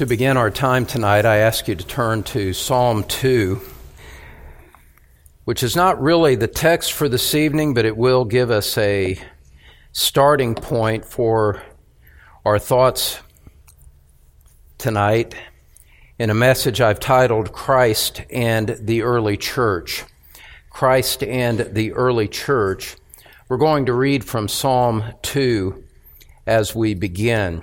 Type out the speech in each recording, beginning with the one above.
To begin our time tonight, I ask you to turn to Psalm 2, which is not really the text for this evening, but it will give us a starting point for our thoughts tonight in a message I've titled Christ and the Early Church. Christ and the Early Church. We're going to read from Psalm 2 as we begin.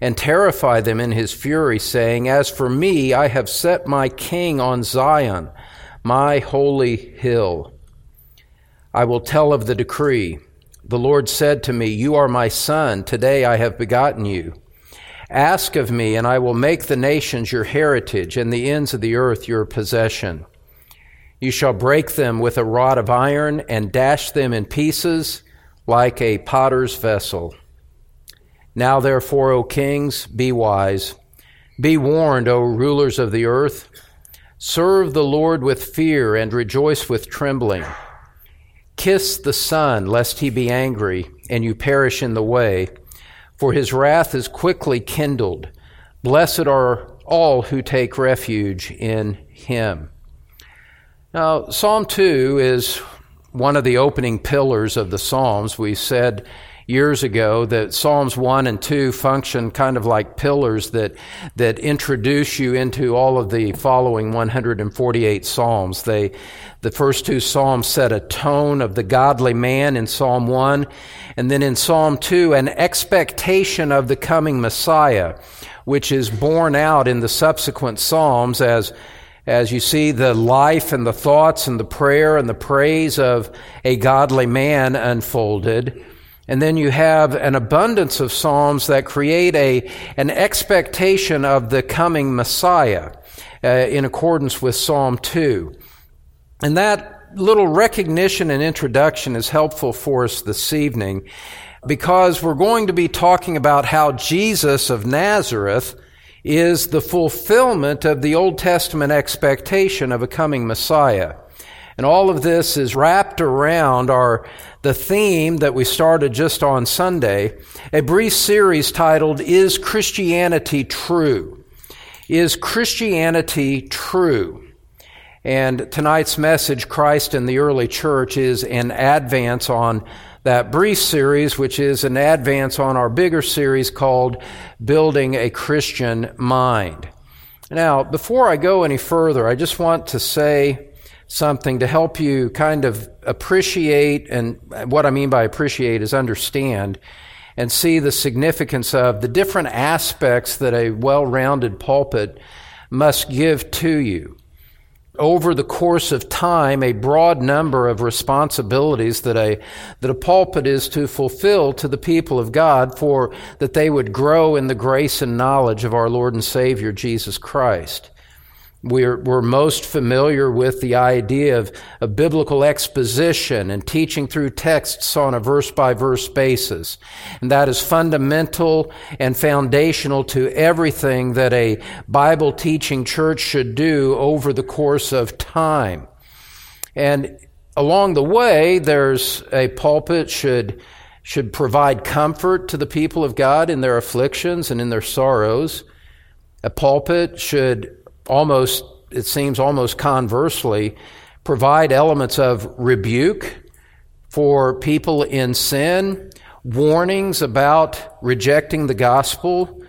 and terrify them in his fury, saying, As for me, I have set my king on Zion, my holy hill. I will tell of the decree. The Lord said to me, You are my son. Today I have begotten you. Ask of me, and I will make the nations your heritage, and the ends of the earth your possession. You shall break them with a rod of iron, and dash them in pieces like a potter's vessel. Now, therefore, O kings, be wise. Be warned, O rulers of the earth. Serve the Lord with fear and rejoice with trembling. Kiss the Son, lest he be angry and you perish in the way, for his wrath is quickly kindled. Blessed are all who take refuge in him. Now, Psalm 2 is one of the opening pillars of the Psalms. We said years ago that Psalms 1 and 2 function kind of like pillars that, that introduce you into all of the following 148 Psalms. They, the first two Psalms set a tone of the godly man in Psalm 1, and then in Psalm 2, an expectation of the coming Messiah, which is borne out in the subsequent Psalms as as you see the life and the thoughts and the prayer and the praise of a godly man unfolded. And then you have an abundance of Psalms that create a, an expectation of the coming Messiah uh, in accordance with Psalm 2. And that little recognition and introduction is helpful for us this evening because we're going to be talking about how Jesus of Nazareth is the fulfillment of the Old Testament expectation of a coming Messiah. And all of this is wrapped around our the theme that we started just on Sunday, a brief series titled Is Christianity True? Is Christianity True? And tonight's message, Christ in the Early Church, is an advance on that brief series, which is an advance on our bigger series called Building a Christian Mind. Now, before I go any further, I just want to say something to help you kind of appreciate, and what I mean by appreciate is understand and see the significance of the different aspects that a well rounded pulpit must give to you. Over the course of time, a broad number of responsibilities that a, that a pulpit is to fulfill to the people of God for that they would grow in the grace and knowledge of our Lord and Savior Jesus Christ. We're, we're most familiar with the idea of, a biblical exposition and teaching through texts on a verse by verse basis. And that is fundamental and foundational to everything that a Bible teaching church should do over the course of time. And along the way, there's a pulpit should, should provide comfort to the people of God in their afflictions and in their sorrows. A pulpit should almost, it seems almost conversely, provide elements of rebuke for people in sin, warnings about rejecting the gospel.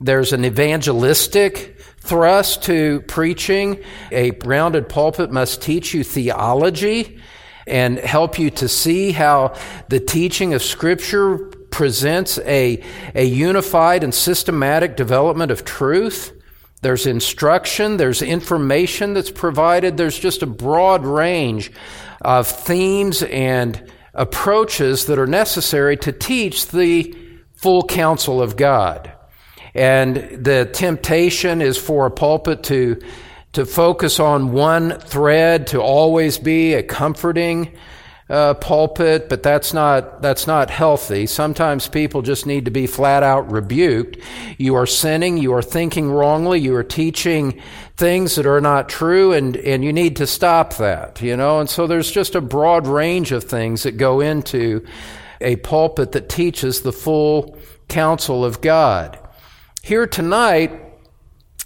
There's an evangelistic thrust to preaching. A rounded pulpit must teach you theology and help you to see how the teaching of Scripture presents a, a unified and systematic development of truth. There's instruction, there's information that's provided, there's just a broad range of themes and approaches that are necessary to teach the full counsel of God. And the temptation is for a pulpit to, to focus on one thread, to always be a comforting uh, pulpit, but that's not, that's not healthy. Sometimes people just need to be flat out rebuked. You are sinning, you are thinking wrongly, you are teaching things that are not true, and, and you need to stop that, you know? And so there's just a broad range of things that go into a pulpit that teaches the full counsel of God. Here tonight,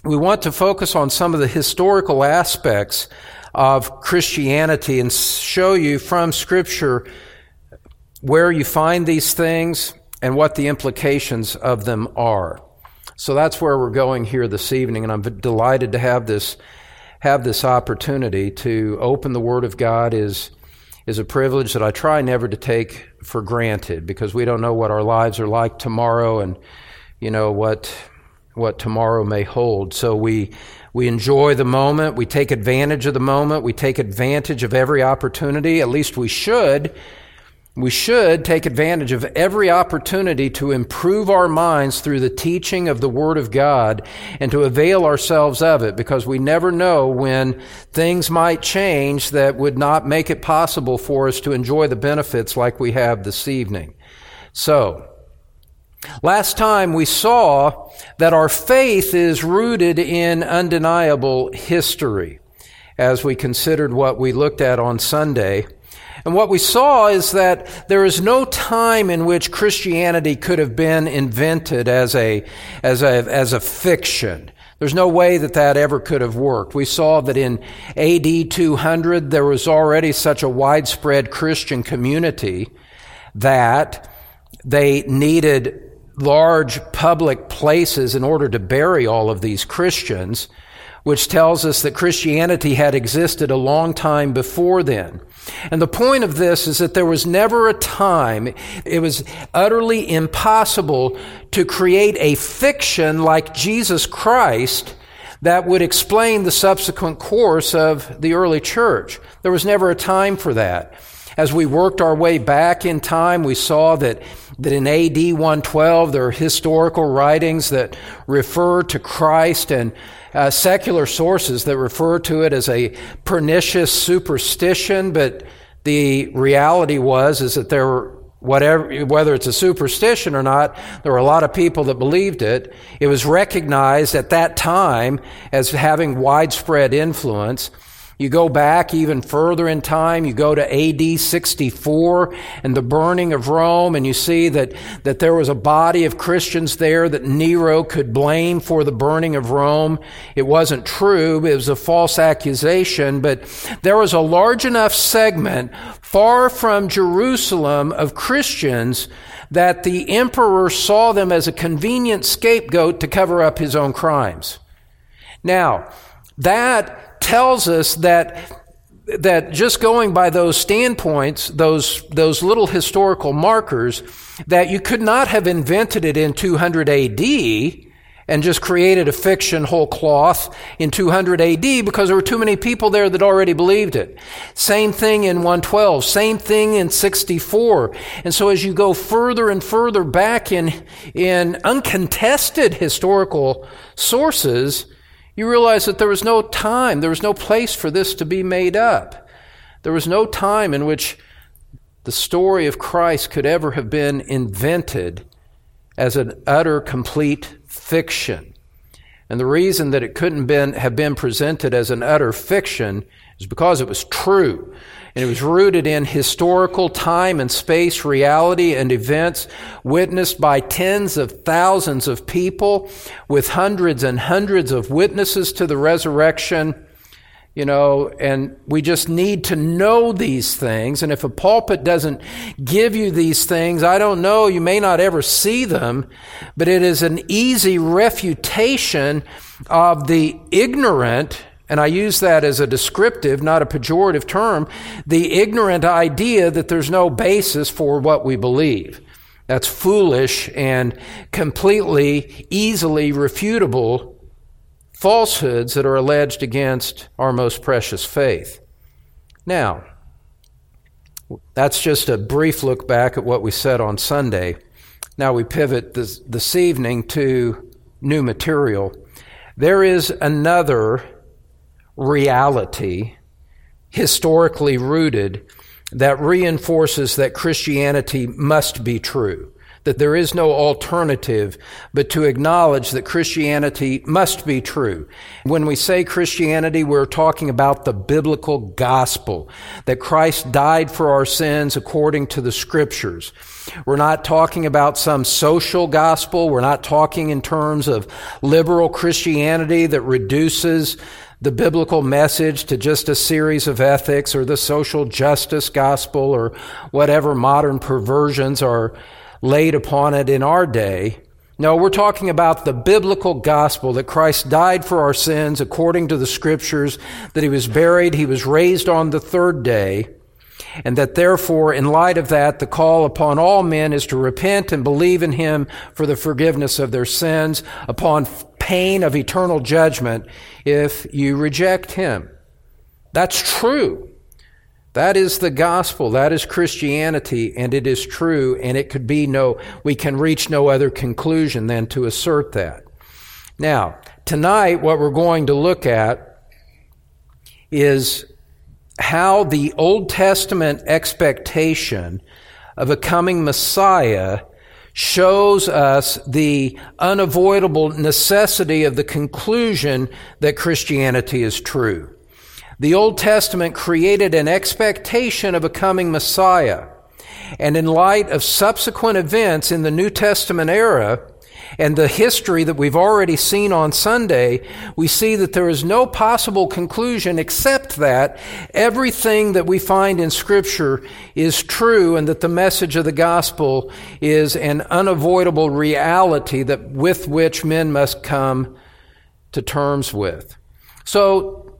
we want to focus on some of the historical aspects of Christianity and show you from Scripture where you find these things and what the implications of them are. So that's where we're going here this evening, and I'm delighted to have this have this opportunity to open the Word of God is is a privilege that I try never to take for granted because we don't know what our lives are like tomorrow and you know what what tomorrow may hold. So we we enjoy the moment. We take advantage of the moment. We take advantage of every opportunity. At least we should. We should take advantage of every opportunity to improve our minds through the teaching of the Word of God and to avail ourselves of it because we never know when things might change that would not make it possible for us to enjoy the benefits like we have this evening. So, Last time we saw that our faith is rooted in undeniable history as we considered what we looked at on Sunday. And what we saw is that there is no time in which Christianity could have been invented as a, as a, as a fiction. There's no way that that ever could have worked. We saw that in AD 200 there was already such a widespread Christian community that they needed large public places in order to bury all of these Christians, which tells us that Christianity had existed a long time before then. And the point of this is that there was never a time, it was utterly impossible to create a fiction like Jesus Christ that would explain the subsequent course of the early church. There was never a time for that. As we worked our way back in time, we saw that, that in AD 112, there are historical writings that refer to Christ and uh, secular sources that refer to it as a pernicious superstition, but the reality was is that there were whatever whether it's a superstition or not there were a lot of people that believed it. It was recognized at that time as having widespread influence you go back even further in time, you go to AD 64 and the burning of Rome, and you see that, that there was a body of Christians there that Nero could blame for the burning of Rome. It wasn't true, it was a false accusation, but there was a large enough segment far from Jerusalem of Christians that the emperor saw them as a convenient scapegoat to cover up his own crimes. Now, that tells us that that just going by those standpoints, those, those little historical markers, that you could not have invented it in 200 AD and just created a fiction whole cloth in 200 AD because there were too many people there that already believed it. Same thing in 112, same thing in 64. And so as you go further and further back in, in uncontested historical sources, you realize that there was no time, there was no place for this to be made up. There was no time in which the story of Christ could ever have been invented as an utter, complete fiction. And the reason that it couldn't been, have been presented as an utter fiction is because it was true. And it was rooted in historical time and space reality and events witnessed by tens of thousands of people with hundreds and hundreds of witnesses to the resurrection. You know, and we just need to know these things. And if a pulpit doesn't give you these things, I don't know, you may not ever see them, but it is an easy refutation of the ignorant and I use that as a descriptive, not a pejorative term, the ignorant idea that there's no basis for what we believe. That's foolish and completely easily refutable falsehoods that are alleged against our most precious faith. Now, that's just a brief look back at what we said on Sunday. Now we pivot this, this evening to new material, there is another reality, historically rooted, that reinforces that Christianity must be true that there is no alternative but to acknowledge that Christianity must be true. When we say Christianity, we're talking about the biblical gospel, that Christ died for our sins according to the scriptures. We're not talking about some social gospel. We're not talking in terms of liberal Christianity that reduces the biblical message to just a series of ethics or the social justice gospel or whatever modern perversions are laid upon it in our day. No, we're talking about the biblical gospel that Christ died for our sins according to the scriptures, that he was buried, he was raised on the third day, and that therefore, in light of that, the call upon all men is to repent and believe in him for the forgiveness of their sins upon pain of eternal judgment if you reject him. That's true. That is the gospel. That is Christianity, and it is true, and it could be no, we can reach no other conclusion than to assert that. Now, tonight, what we're going to look at is how the Old Testament expectation of a coming Messiah shows us the unavoidable necessity of the conclusion that Christianity is true. The Old Testament created an expectation of a coming Messiah. And in light of subsequent events in the New Testament era and the history that we've already seen on Sunday, we see that there is no possible conclusion except that everything that we find in Scripture is true and that the message of the gospel is an unavoidable reality that with which men must come to terms with. So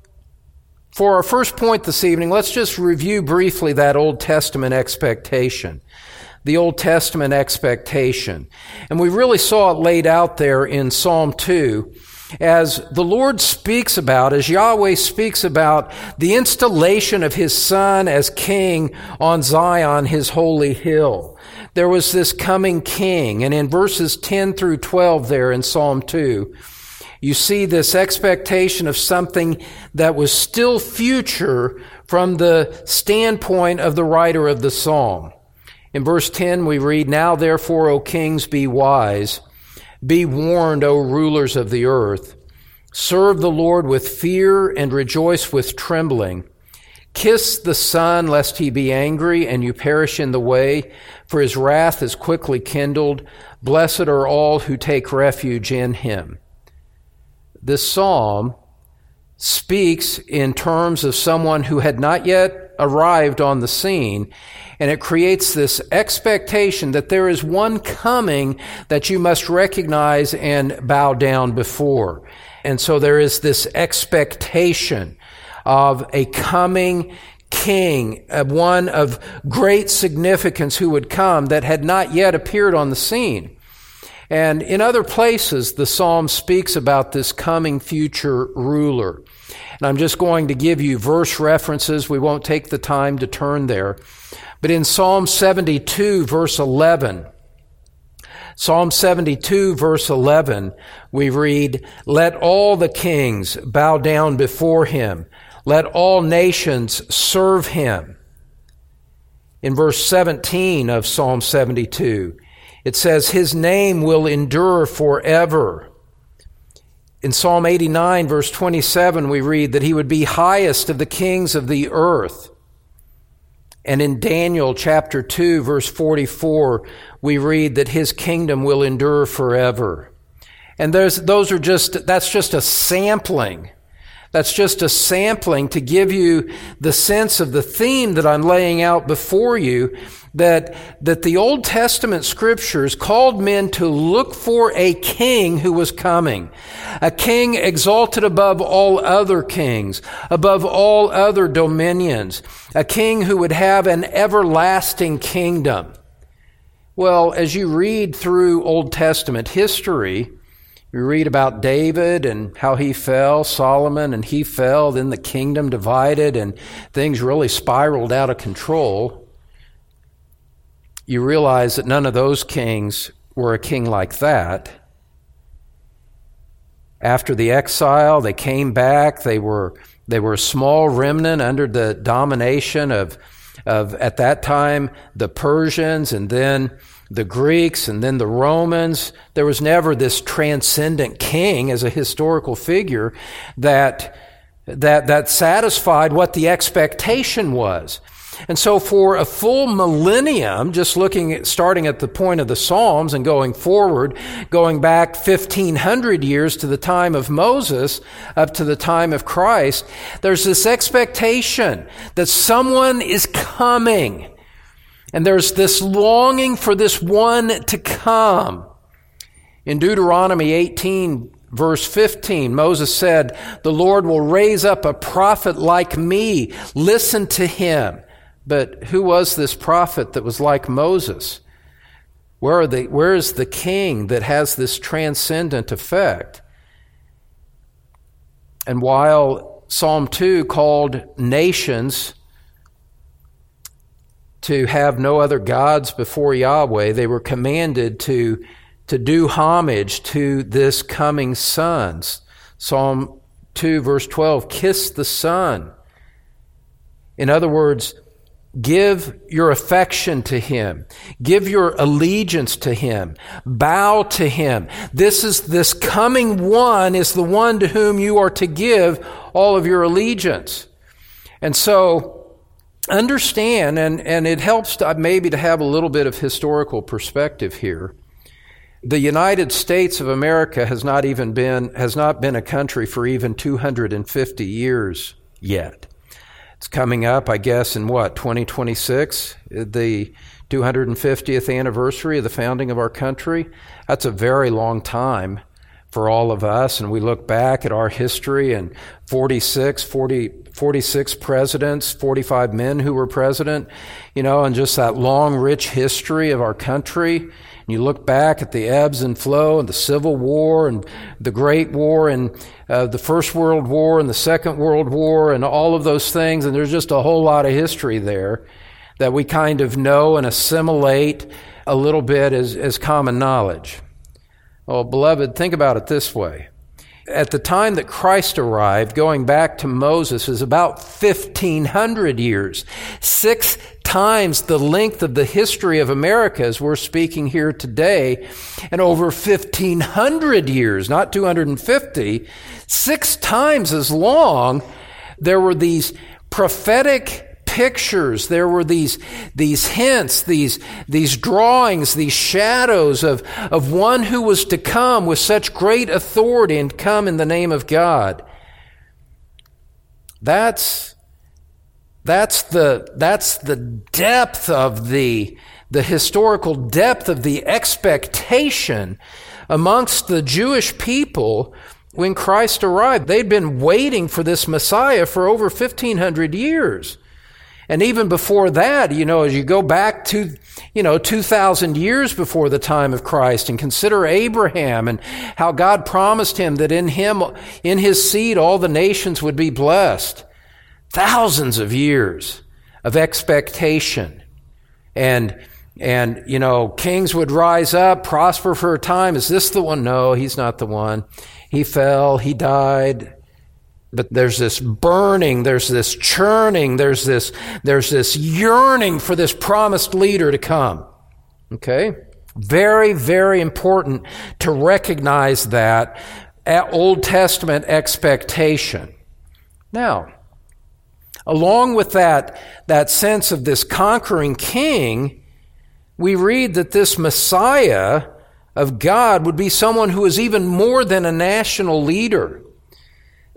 for our first point this evening, let's just review briefly that Old Testament expectation. The Old Testament expectation. And we really saw it laid out there in Psalm 2 as the Lord speaks about, as Yahweh speaks about the installation of His Son as King on Zion, His holy hill. There was this coming King, and in verses 10 through 12 there in Psalm 2, you see this expectation of something that was still future from the standpoint of the writer of the psalm. In verse 10, we read, Now therefore, O kings, be wise. Be warned, O rulers of the earth. Serve the Lord with fear and rejoice with trembling. Kiss the Son, lest he be angry and you perish in the way, for his wrath is quickly kindled. Blessed are all who take refuge in him this psalm speaks in terms of someone who had not yet arrived on the scene. And it creates this expectation that there is one coming that you must recognize and bow down before. And so there is this expectation of a coming king, of one of great significance who would come that had not yet appeared on the scene. And in other places, the psalm speaks about this coming future ruler. And I'm just going to give you verse references. We won't take the time to turn there. But in Psalm 72, verse 11, Psalm 72, verse 11, we read, Let all the kings bow down before him. Let all nations serve him. In verse 17 of Psalm 72, it says, His name will endure forever. In Psalm 89, verse 27, we read that he would be highest of the kings of the earth. And in Daniel chapter 2, verse 44, we read that his kingdom will endure forever. And those are just, that's just a sampling that's just a sampling to give you the sense of the theme that I'm laying out before you that, that the Old Testament scriptures called men to look for a king who was coming. A king exalted above all other kings, above all other dominions. A king who would have an everlasting kingdom. Well, as you read through Old Testament history, we read about David and how he fell, Solomon and he fell, then the kingdom divided and things really spiraled out of control. You realize that none of those kings were a king like that. after the exile, they came back. They were, they were a small remnant under the domination of, of, at that time, the Persians and then the Greeks and then the Romans. There was never this transcendent king as a historical figure that, that, that satisfied what the expectation was. And so for a full millennium, just looking at, starting at the point of the Psalms and going forward, going back 1500 years to the time of Moses up to the time of Christ, there's this expectation that someone is coming and there's this longing for this one to come. In Deuteronomy 18, verse 15, Moses said, The Lord will raise up a prophet like me. Listen to him. But who was this prophet that was like Moses? Where, where is the king that has this transcendent effect? And while Psalm 2 called nations to have no other gods before Yahweh. They were commanded to, to do homage to this coming Son. Psalm 2, verse 12 kiss the Son. In other words, give your affection to Him. Give your allegiance to Him. Bow to Him. This is, this coming one is the one to whom you are to give all of your allegiance. And so, understand, and, and it helps to, maybe to have a little bit of historical perspective here. The United States of America has not even been, has not been a country for even 250 years yet. It's coming up, I guess, in what, 2026? The 250th anniversary of the founding of our country. That's a very long time for all of us. And we look back at our history and 46, 40, 46 presidents, 45 men who were president, you know, and just that long, rich history of our country. And you look back at the ebbs and flow and the Civil War and the Great War and uh, the First World War and the Second World War and all of those things. And there's just a whole lot of history there that we kind of know and assimilate a little bit as, as common knowledge. Well, beloved, think about it this way. At the time that Christ arrived, going back to Moses, is about 1500 years. Six times the length of the history of America as we're speaking here today. And over 1500 years, not 250, six times as long, there were these prophetic pictures. There were these, these hints, these, these drawings, these shadows of, of one who was to come with such great authority and come in the name of God. That's, that's the, that's the depth of the, the historical depth of the expectation amongst the Jewish people when Christ arrived. They'd been waiting for this Messiah for over 1500 years. And even before that, you know, as you go back to, you know, 2,000 years before the time of Christ and consider Abraham and how God promised him that in him, in his seed, all the nations would be blessed. Thousands of years of expectation. And, and, you know, kings would rise up, prosper for a time. Is this the one? No, he's not the one. He fell, he died, but there's this burning, there's this churning, there's this, there's this yearning for this promised leader to come. Okay? Very, very important to recognize that Old Testament expectation. Now, along with that, that sense of this conquering king, we read that this Messiah of God would be someone who is even more than a national leader.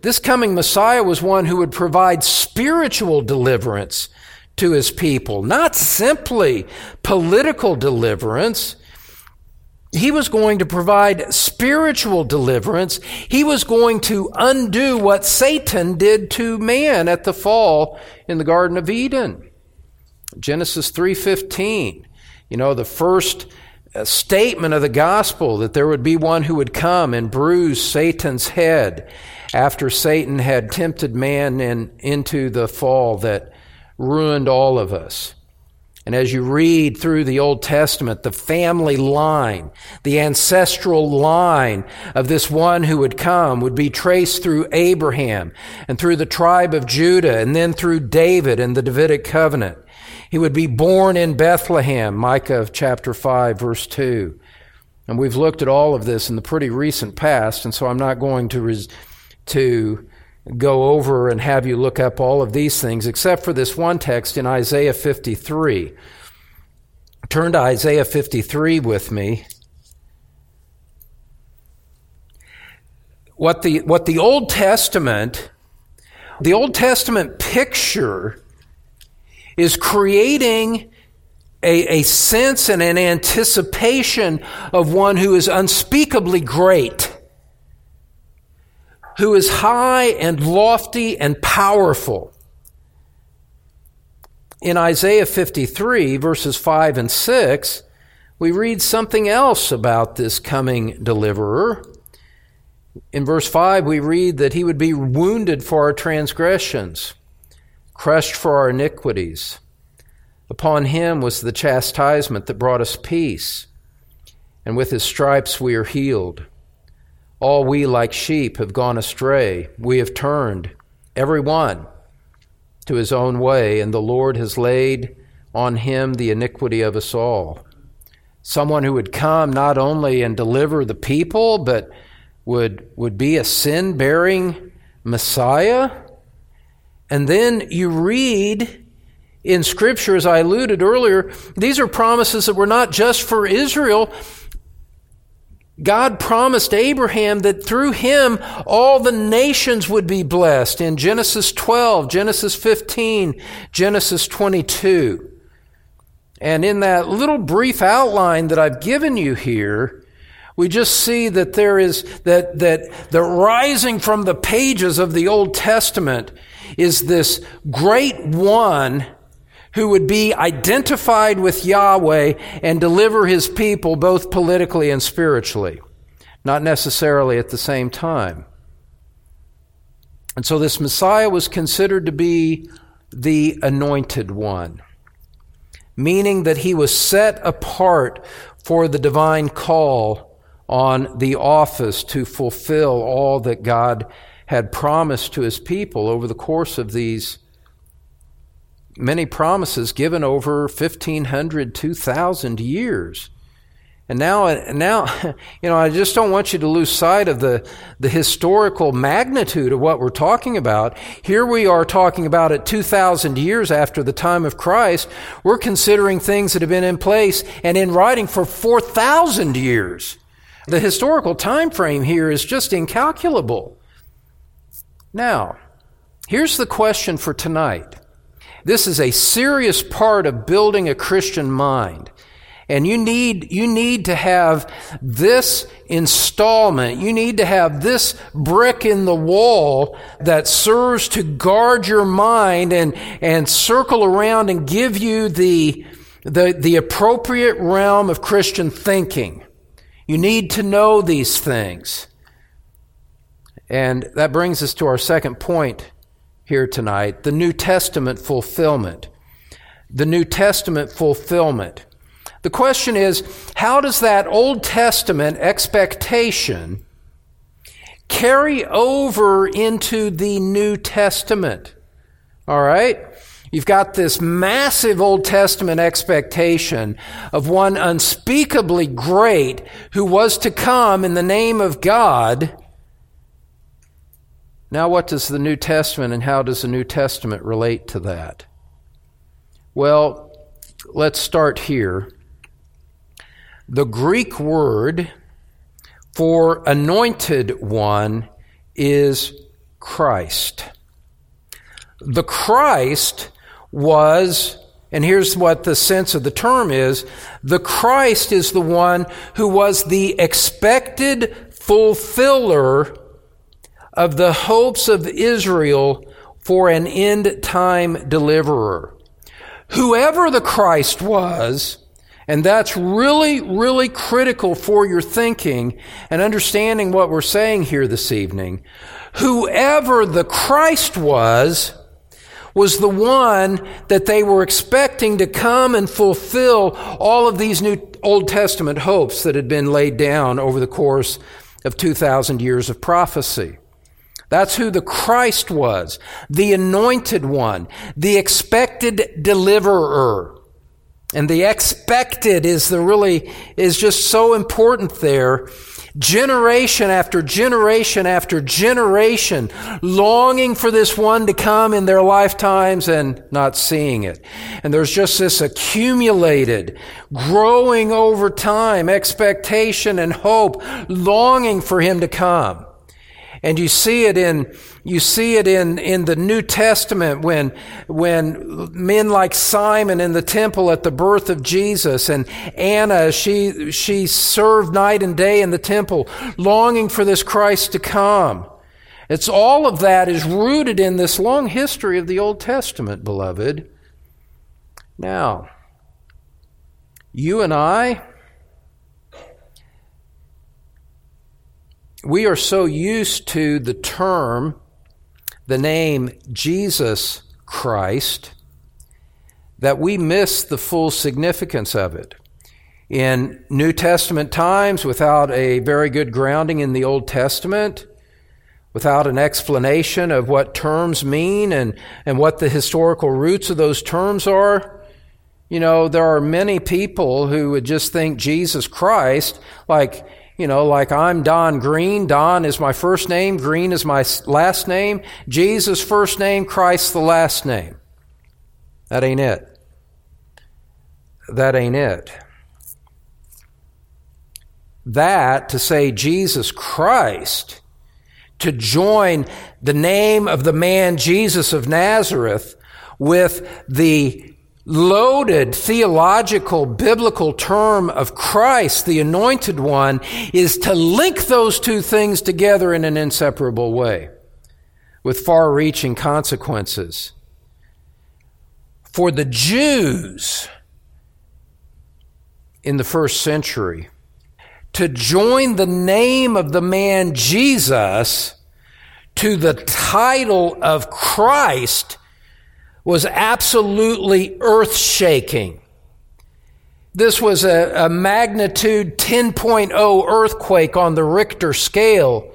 This coming Messiah was one who would provide spiritual deliverance to his people, not simply political deliverance. He was going to provide spiritual deliverance. He was going to undo what Satan did to man at the fall in the Garden of Eden. Genesis 3:15. You know, the first uh, statement of the gospel that there would be one who would come and bruise Satan's head after Satan had tempted man in, into the fall that ruined all of us. And as you read through the Old Testament, the family line, the ancestral line of this one who would come would be traced through Abraham and through the tribe of Judah and then through David and the Davidic covenant. He would be born in Bethlehem, Micah chapter 5 verse 2. And we've looked at all of this in the pretty recent past, and so I'm not going to, res- to go over and have you look up all of these things, except for this one text in Isaiah 53. Turn to Isaiah 53 with me. What the, what the Old Testament, the Old Testament picture is creating a, a sense and an anticipation of one who is unspeakably great who is high and lofty and powerful. In Isaiah 53, verses 5 and 6, we read something else about this coming deliverer. In verse 5, we read that he would be wounded for our transgressions, crushed for our iniquities. Upon him was the chastisement that brought us peace, and with his stripes we are healed. All we like sheep have gone astray. We have turned, every one, to his own way, and the Lord has laid on him the iniquity of us all. Someone who would come not only and deliver the people, but would, would be a sin bearing Messiah. And then you read in Scripture, as I alluded earlier, these are promises that were not just for Israel, God promised Abraham that through him all the nations would be blessed in Genesis 12, Genesis 15, Genesis 22. And in that little brief outline that I've given you here, we just see that there is that that the rising from the pages of the Old Testament is this great one who would be identified with Yahweh and deliver his people both politically and spiritually, not necessarily at the same time. And so this Messiah was considered to be the anointed one, meaning that he was set apart for the divine call on the office to fulfill all that God had promised to his people over the course of these many promises given over 1,500, 2,000 years. And now, now, you know, I just don't want you to lose sight of the, the historical magnitude of what we're talking about. Here we are talking about it 2,000 years after the time of Christ. We're considering things that have been in place and in writing for 4,000 years. The historical time frame here is just incalculable. Now, here's the question for tonight. This is a serious part of building a Christian mind. And you need, you need to have this installment. You need to have this brick in the wall that serves to guard your mind and, and circle around and give you the, the, the appropriate realm of Christian thinking. You need to know these things. And that brings us to our second point here tonight the New Testament fulfillment. The New Testament fulfillment. The question is how does that Old Testament expectation carry over into the New Testament? All right? You've got this massive Old Testament expectation of one unspeakably great who was to come in the name of God now, what does the New Testament and how does the New Testament relate to that? Well, let's start here. The Greek word for anointed one is Christ. The Christ was, and here's what the sense of the term is the Christ is the one who was the expected fulfiller of the hopes of Israel for an end time deliverer. Whoever the Christ was, and that's really, really critical for your thinking and understanding what we're saying here this evening. Whoever the Christ was, was the one that they were expecting to come and fulfill all of these new Old Testament hopes that had been laid down over the course of 2,000 years of prophecy. That's who the Christ was, the anointed one, the expected deliverer. And the expected is the really, is just so important there generation after generation after generation, longing for this one to come in their lifetimes and not seeing it. And there's just this accumulated, growing over time expectation and hope, longing for him to come. And you see it in, you see it in, in the New Testament when, when men like Simon in the temple at the birth of Jesus and Anna, she, she served night and day in the temple, longing for this Christ to come. It's all of that is rooted in this long history of the Old Testament, beloved. Now, you and I, we are so used to the term, the name Jesus Christ, that we miss the full significance of it. In New Testament times, without a very good grounding in the Old Testament, without an explanation of what terms mean and, and what the historical roots of those terms are, you know, there are many people who would just think Jesus Christ, like, you know, like I'm Don Green. Don is my first name. Green is my last name. Jesus first name, Christ the last name. That ain't it. That ain't it. That, to say Jesus Christ, to join the name of the man Jesus of Nazareth with the loaded theological biblical term of Christ, the anointed one, is to link those two things together in an inseparable way with far reaching consequences. For the Jews in the first century, to join the name of the man Jesus to the title of Christ was absolutely earth shaking. This was a, a, magnitude 10.0 earthquake on the Richter scale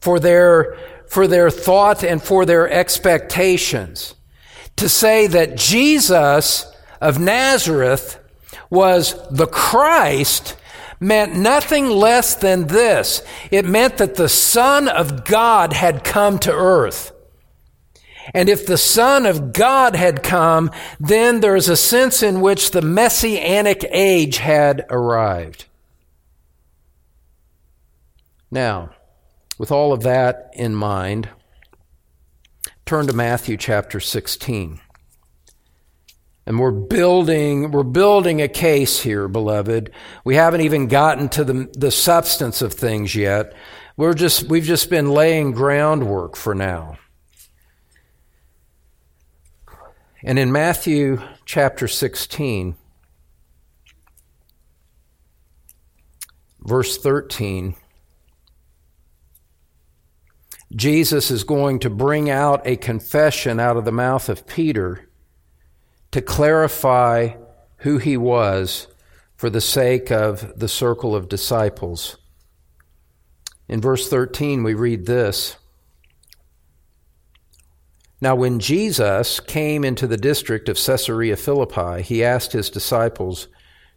for their, for their thought and for their expectations. To say that Jesus of Nazareth was the Christ meant nothing less than this. It meant that the Son of God had come to earth. And if the Son of God had come, then there is a sense in which the messianic age had arrived. Now, with all of that in mind, turn to Matthew chapter 16. And we're building, we're building a case here, beloved. We haven't even gotten to the, the substance of things yet. We're just, we've just been laying groundwork for now. And in Matthew chapter 16, verse 13, Jesus is going to bring out a confession out of the mouth of Peter to clarify who he was for the sake of the circle of disciples. In verse 13, we read this now, when Jesus came into the district of Caesarea Philippi, he asked his disciples,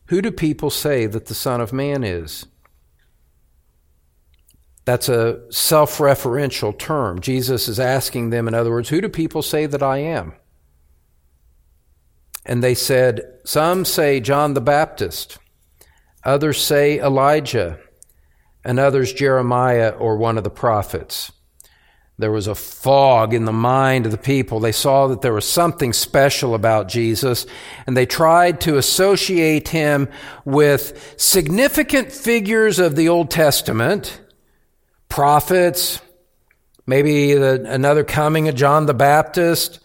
Who do people say that the Son of Man is? That's a self referential term. Jesus is asking them, in other words, Who do people say that I am? And they said, Some say John the Baptist, others say Elijah, and others Jeremiah or one of the prophets. There was a fog in the mind of the people. They saw that there was something special about Jesus, and they tried to associate him with significant figures of the Old Testament, prophets, maybe the, another coming of John the Baptist.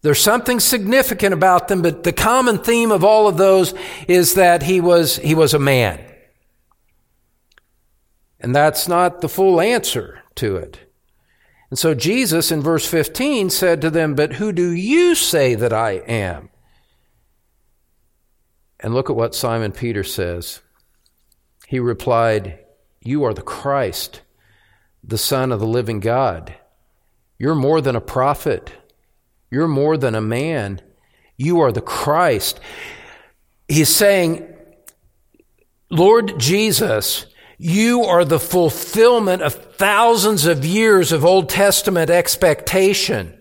There's something significant about them, but the common theme of all of those is that he was, he was a man. And that's not the full answer to it. And so Jesus in verse 15 said to them, But who do you say that I am? And look at what Simon Peter says. He replied, You are the Christ, the Son of the living God. You're more than a prophet. You're more than a man. You are the Christ. He's saying, Lord Jesus, you are the fulfillment of thousands of years of Old Testament expectation.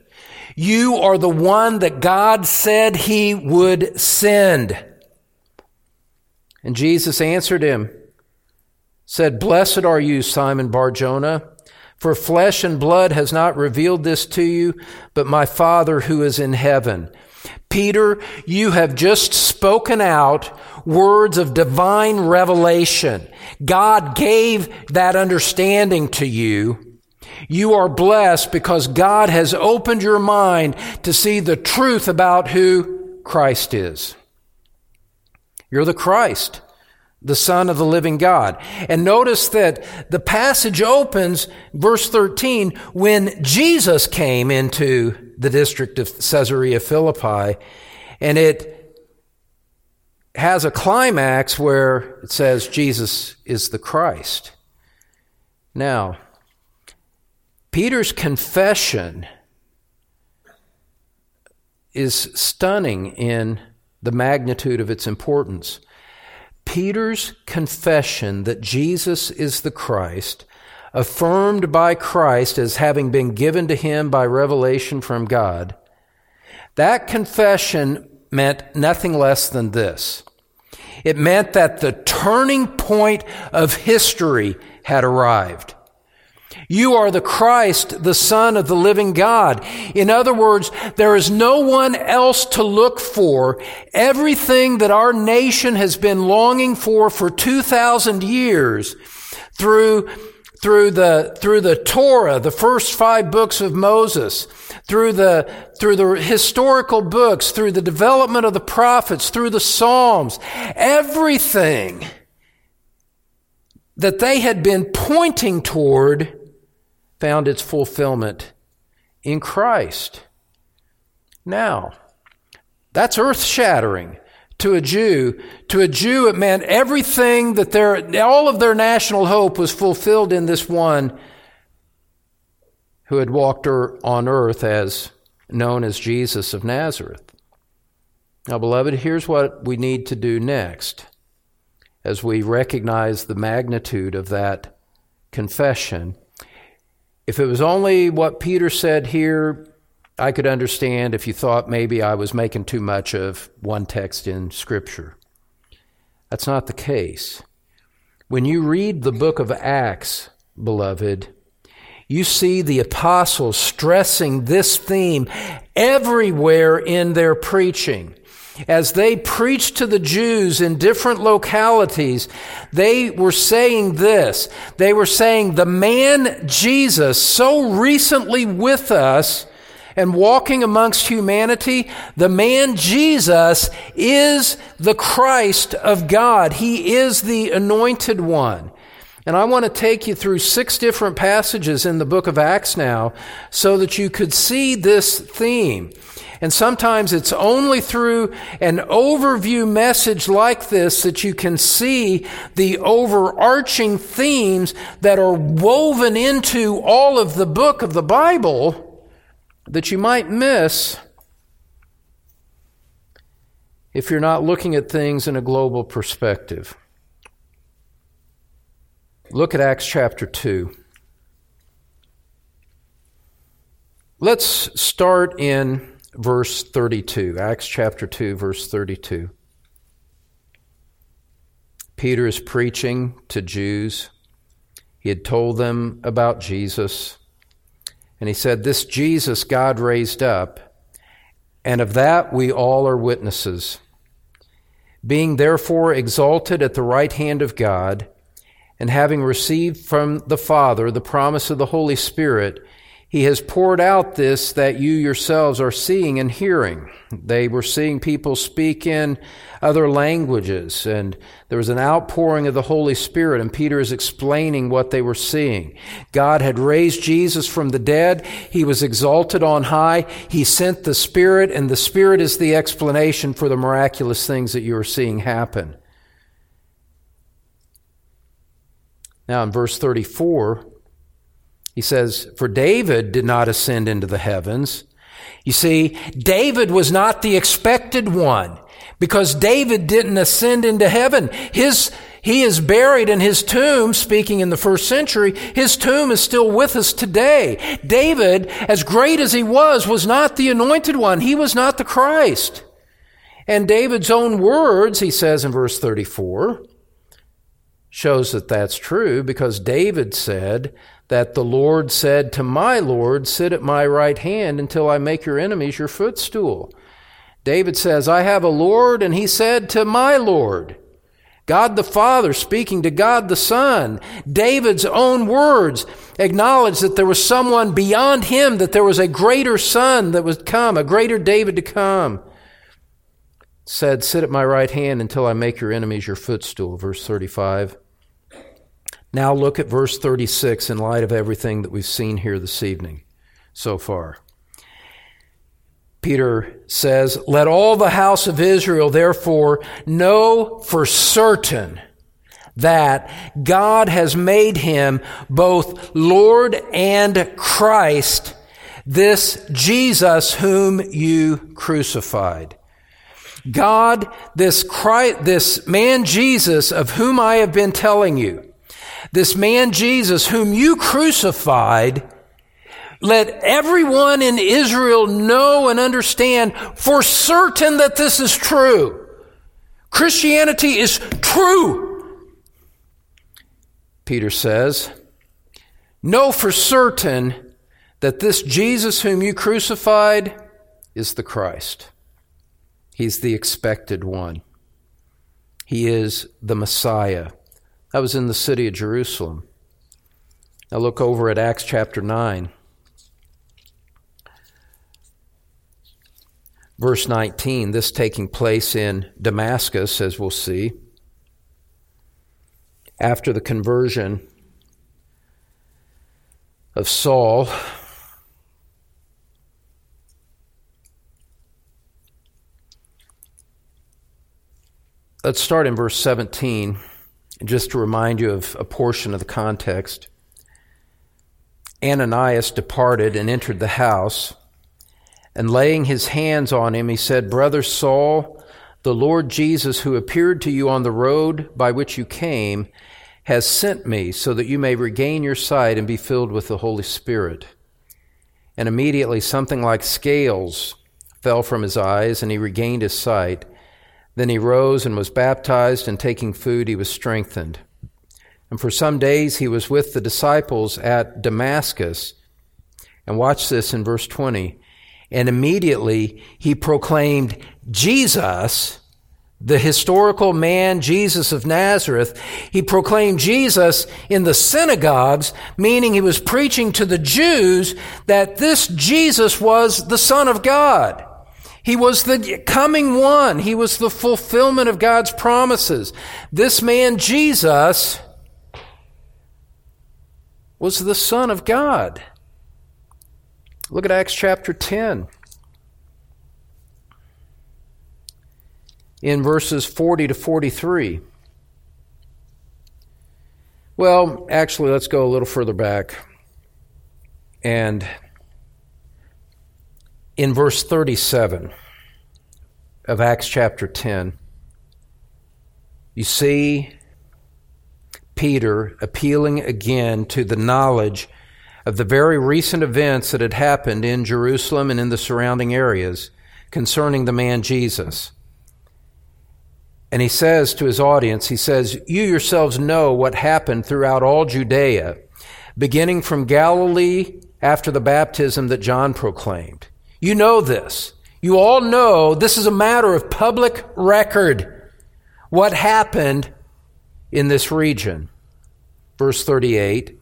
You are the one that God said he would send. And Jesus answered him, said, Blessed are you, Simon Barjona, for flesh and blood has not revealed this to you, but my Father who is in heaven. Peter, you have just spoken out words of divine revelation. God gave that understanding to you. You are blessed because God has opened your mind to see the truth about who Christ is. You're the Christ, the Son of the living God. And notice that the passage opens, verse 13, when Jesus came into the district of Caesarea Philippi, and it has a climax where it says Jesus is the Christ. Now, Peter's confession is stunning in the magnitude of its importance. Peter's confession that Jesus is the Christ, affirmed by Christ as having been given to him by revelation from God, that confession meant nothing less than this. It meant that the turning point of history had arrived. You are the Christ, the Son of the living God. In other words, there is no one else to look for. Everything that our nation has been longing for for 2,000 years through, through the, through the Torah, the first five books of Moses, through the, through the historical books, through the development of the prophets, through the Psalms, everything that they had been pointing toward found its fulfillment in Christ. Now, that's earth shattering to a Jew. To a Jew, it meant everything that their, all of their national hope was fulfilled in this one who had walked er, on earth as known as Jesus of Nazareth. Now, beloved, here's what we need to do next as we recognize the magnitude of that confession if it was only what Peter said here, I could understand if you thought maybe I was making too much of one text in Scripture. That's not the case. When you read the book of Acts, beloved, you see the apostles stressing this theme everywhere in their preaching as they preached to the Jews in different localities, they were saying this. They were saying, the man Jesus, so recently with us and walking amongst humanity, the man Jesus is the Christ of God. He is the anointed one. And I want to take you through six different passages in the book of Acts now so that you could see this theme. And sometimes it's only through an overview message like this that you can see the overarching themes that are woven into all of the book of the Bible that you might miss if you're not looking at things in a global perspective. Look at Acts chapter 2. Let's start in verse 32. Acts chapter 2, verse 32. Peter is preaching to Jews. He had told them about Jesus. And he said, This Jesus God raised up, and of that we all are witnesses. Being therefore exalted at the right hand of God, and having received from the Father the promise of the Holy Spirit, he has poured out this that you yourselves are seeing and hearing. They were seeing people speak in other languages, and there was an outpouring of the Holy Spirit, and Peter is explaining what they were seeing. God had raised Jesus from the dead. He was exalted on high. He sent the Spirit, and the Spirit is the explanation for the miraculous things that you are seeing happen. Now, in verse 34, he says, For David did not ascend into the heavens. You see, David was not the expected one because David didn't ascend into heaven. His, he is buried in his tomb, speaking in the first century. His tomb is still with us today. David, as great as he was, was not the anointed one. He was not the Christ. And David's own words, he says in verse 34, shows that that's true because David said, that the Lord said to my Lord, Sit at my right hand until I make your enemies your footstool. David says, I have a Lord, and he said to my Lord, God the Father speaking to God the Son, David's own words acknowledge that there was someone beyond him, that there was a greater Son that would come, a greater David to come. Said, Sit at my right hand until I make your enemies your footstool, verse 35. Now look at verse 36 in light of everything that we've seen here this evening so far. Peter says, Let all the house of Israel therefore know for certain that God has made him both Lord and Christ, this Jesus whom you crucified. God, this Christ, this man Jesus of whom I have been telling you, this man Jesus, whom you crucified, let everyone in Israel know and understand for certain that this is true. Christianity is true. Peter says, Know for certain that this Jesus whom you crucified is the Christ. He's the expected one. He is the Messiah. That was in the city of Jerusalem. Now look over at Acts chapter 9. Verse 19, this taking place in Damascus, as we'll see. After the conversion of Saul, let's start in verse 17 just to remind you of a portion of the context, Ananias departed and entered the house, and laying his hands on him, he said, Brother Saul, the Lord Jesus, who appeared to you on the road by which you came, has sent me so that you may regain your sight and be filled with the Holy Spirit. And immediately something like scales fell from his eyes, and he regained his sight. Then he rose and was baptized, and taking food, he was strengthened. And for some days he was with the disciples at Damascus. And watch this in verse 20. And immediately he proclaimed Jesus, the historical man Jesus of Nazareth. He proclaimed Jesus in the synagogues, meaning he was preaching to the Jews that this Jesus was the Son of God. He was the coming one. He was the fulfillment of God's promises. This man, Jesus, was the Son of God. Look at Acts chapter 10. In verses 40 to 43. Well, actually, let's go a little further back. And in verse 37 of Acts chapter 10, you see Peter appealing again to the knowledge of the very recent events that had happened in Jerusalem and in the surrounding areas concerning the man Jesus. And he says to his audience, he says, You yourselves know what happened throughout all Judea, beginning from Galilee after the baptism that John proclaimed you know this. You all know this is a matter of public record. What happened in this region? Verse 38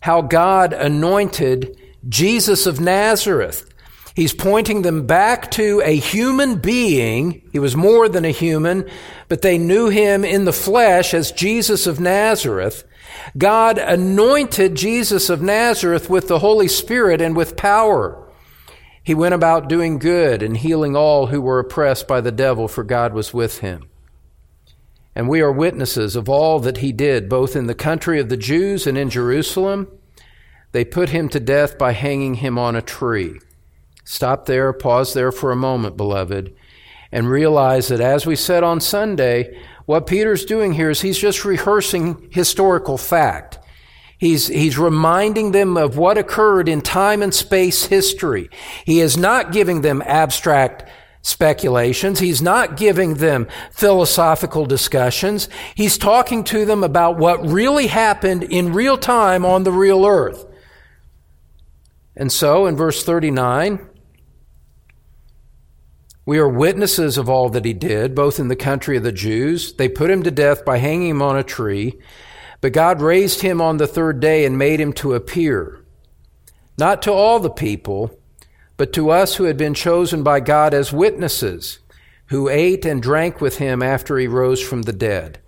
How God anointed Jesus of Nazareth. He's pointing them back to a human being. He was more than a human, but they knew him in the flesh as Jesus of Nazareth. God anointed Jesus of Nazareth with the Holy Spirit and with power. He went about doing good and healing all who were oppressed by the devil, for God was with him. And we are witnesses of all that he did, both in the country of the Jews and in Jerusalem. They put him to death by hanging him on a tree. Stop there, pause there for a moment, beloved, and realize that as we said on Sunday, what Peter's doing here is he's just rehearsing historical fact. He's, he's reminding them of what occurred in time and space history. He is not giving them abstract speculations. He's not giving them philosophical discussions. He's talking to them about what really happened in real time on the real earth. And so in verse 39, we are witnesses of all that he did, both in the country of the Jews. They put him to death by hanging him on a tree. But God raised him on the third day and made him to appear, not to all the people, but to us who had been chosen by God as witnesses, who ate and drank with him after he rose from the dead.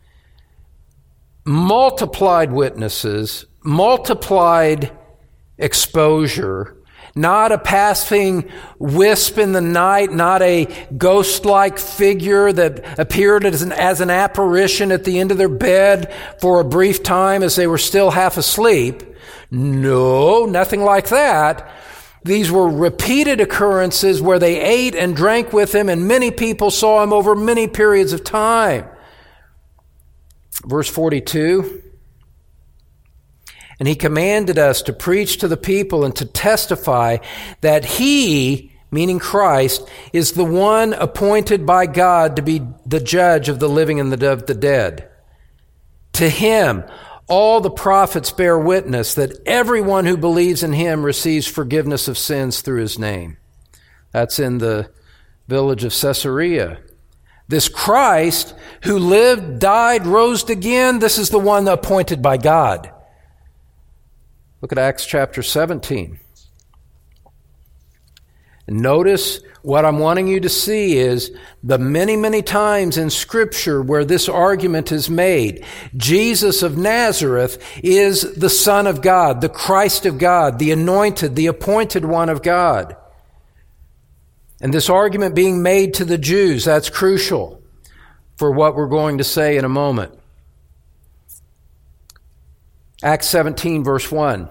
Multiplied witnesses, multiplied exposure not a passing wisp in the night, not a ghost like figure that appeared as an, as an apparition at the end of their bed for a brief time as they were still half asleep. No, nothing like that. These were repeated occurrences where they ate and drank with him, and many people saw him over many periods of time. Verse 42 and he commanded us to preach to the people and to testify that he, meaning Christ, is the one appointed by God to be the judge of the living and of the dead. To him, all the prophets bear witness that everyone who believes in him receives forgiveness of sins through his name. That's in the village of Caesarea. This Christ who lived, died, rose again, this is the one appointed by God. Look at Acts chapter 17. Notice what I'm wanting you to see is the many, many times in Scripture where this argument is made. Jesus of Nazareth is the Son of God, the Christ of God, the anointed, the appointed one of God. And this argument being made to the Jews, that's crucial for what we're going to say in a moment. Acts 17, verse 1.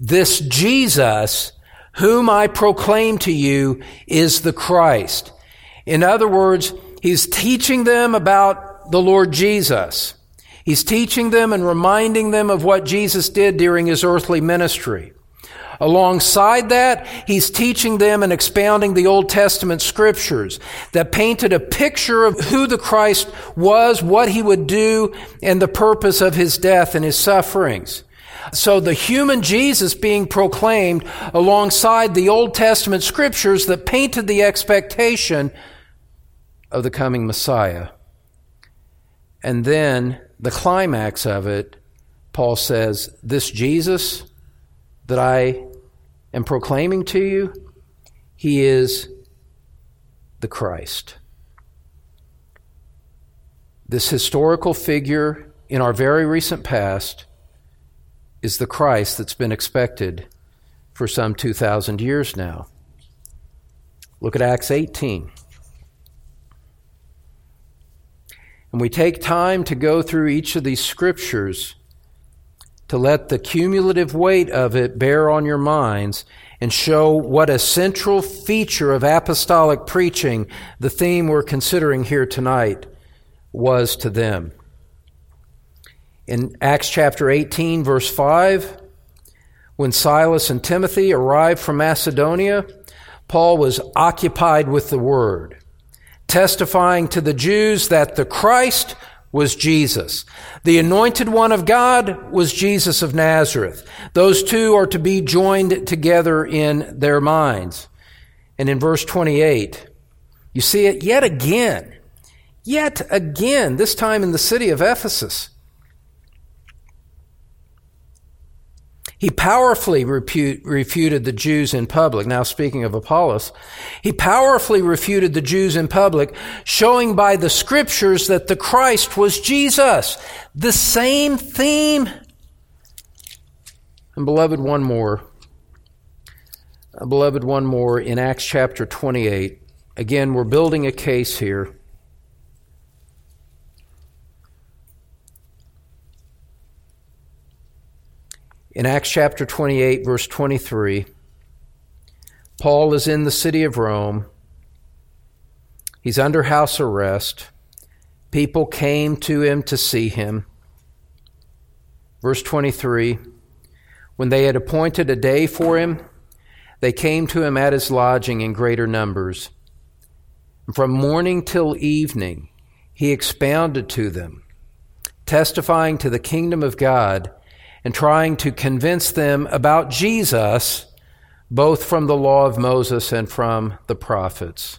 this Jesus, whom I proclaim to you, is the Christ. In other words, he's teaching them about the Lord Jesus. He's teaching them and reminding them of what Jesus did during his earthly ministry. Alongside that, he's teaching them and expounding the Old Testament scriptures that painted a picture of who the Christ was, what he would do, and the purpose of his death and his sufferings. So the human Jesus being proclaimed alongside the Old Testament scriptures that painted the expectation of the coming Messiah. And then the climax of it, Paul says, This Jesus that I am proclaiming to you, he is the Christ. This historical figure in our very recent past is the Christ that's been expected for some 2,000 years now. Look at Acts 18. And we take time to go through each of these scriptures to let the cumulative weight of it bear on your minds and show what a central feature of apostolic preaching, the theme we're considering here tonight, was to them. In Acts chapter 18, verse 5, When Silas and Timothy arrived from Macedonia, Paul was occupied with the word, testifying to the Jews that the Christ was Jesus. The anointed one of God was Jesus of Nazareth. Those two are to be joined together in their minds. And in verse 28, you see it yet again. Yet again, this time in the city of Ephesus. He powerfully refuted the Jews in public. Now, speaking of Apollos, he powerfully refuted the Jews in public, showing by the scriptures that the Christ was Jesus. The same theme. And, beloved, one more. Uh, beloved, one more in Acts chapter 28. Again, we're building a case here. In Acts chapter 28, verse 23, Paul is in the city of Rome. He's under house arrest. People came to him to see him. Verse 23 When they had appointed a day for him, they came to him at his lodging in greater numbers. from morning till evening, he expounded to them, testifying to the kingdom of God and trying to convince them about Jesus, both from the law of Moses and from the prophets.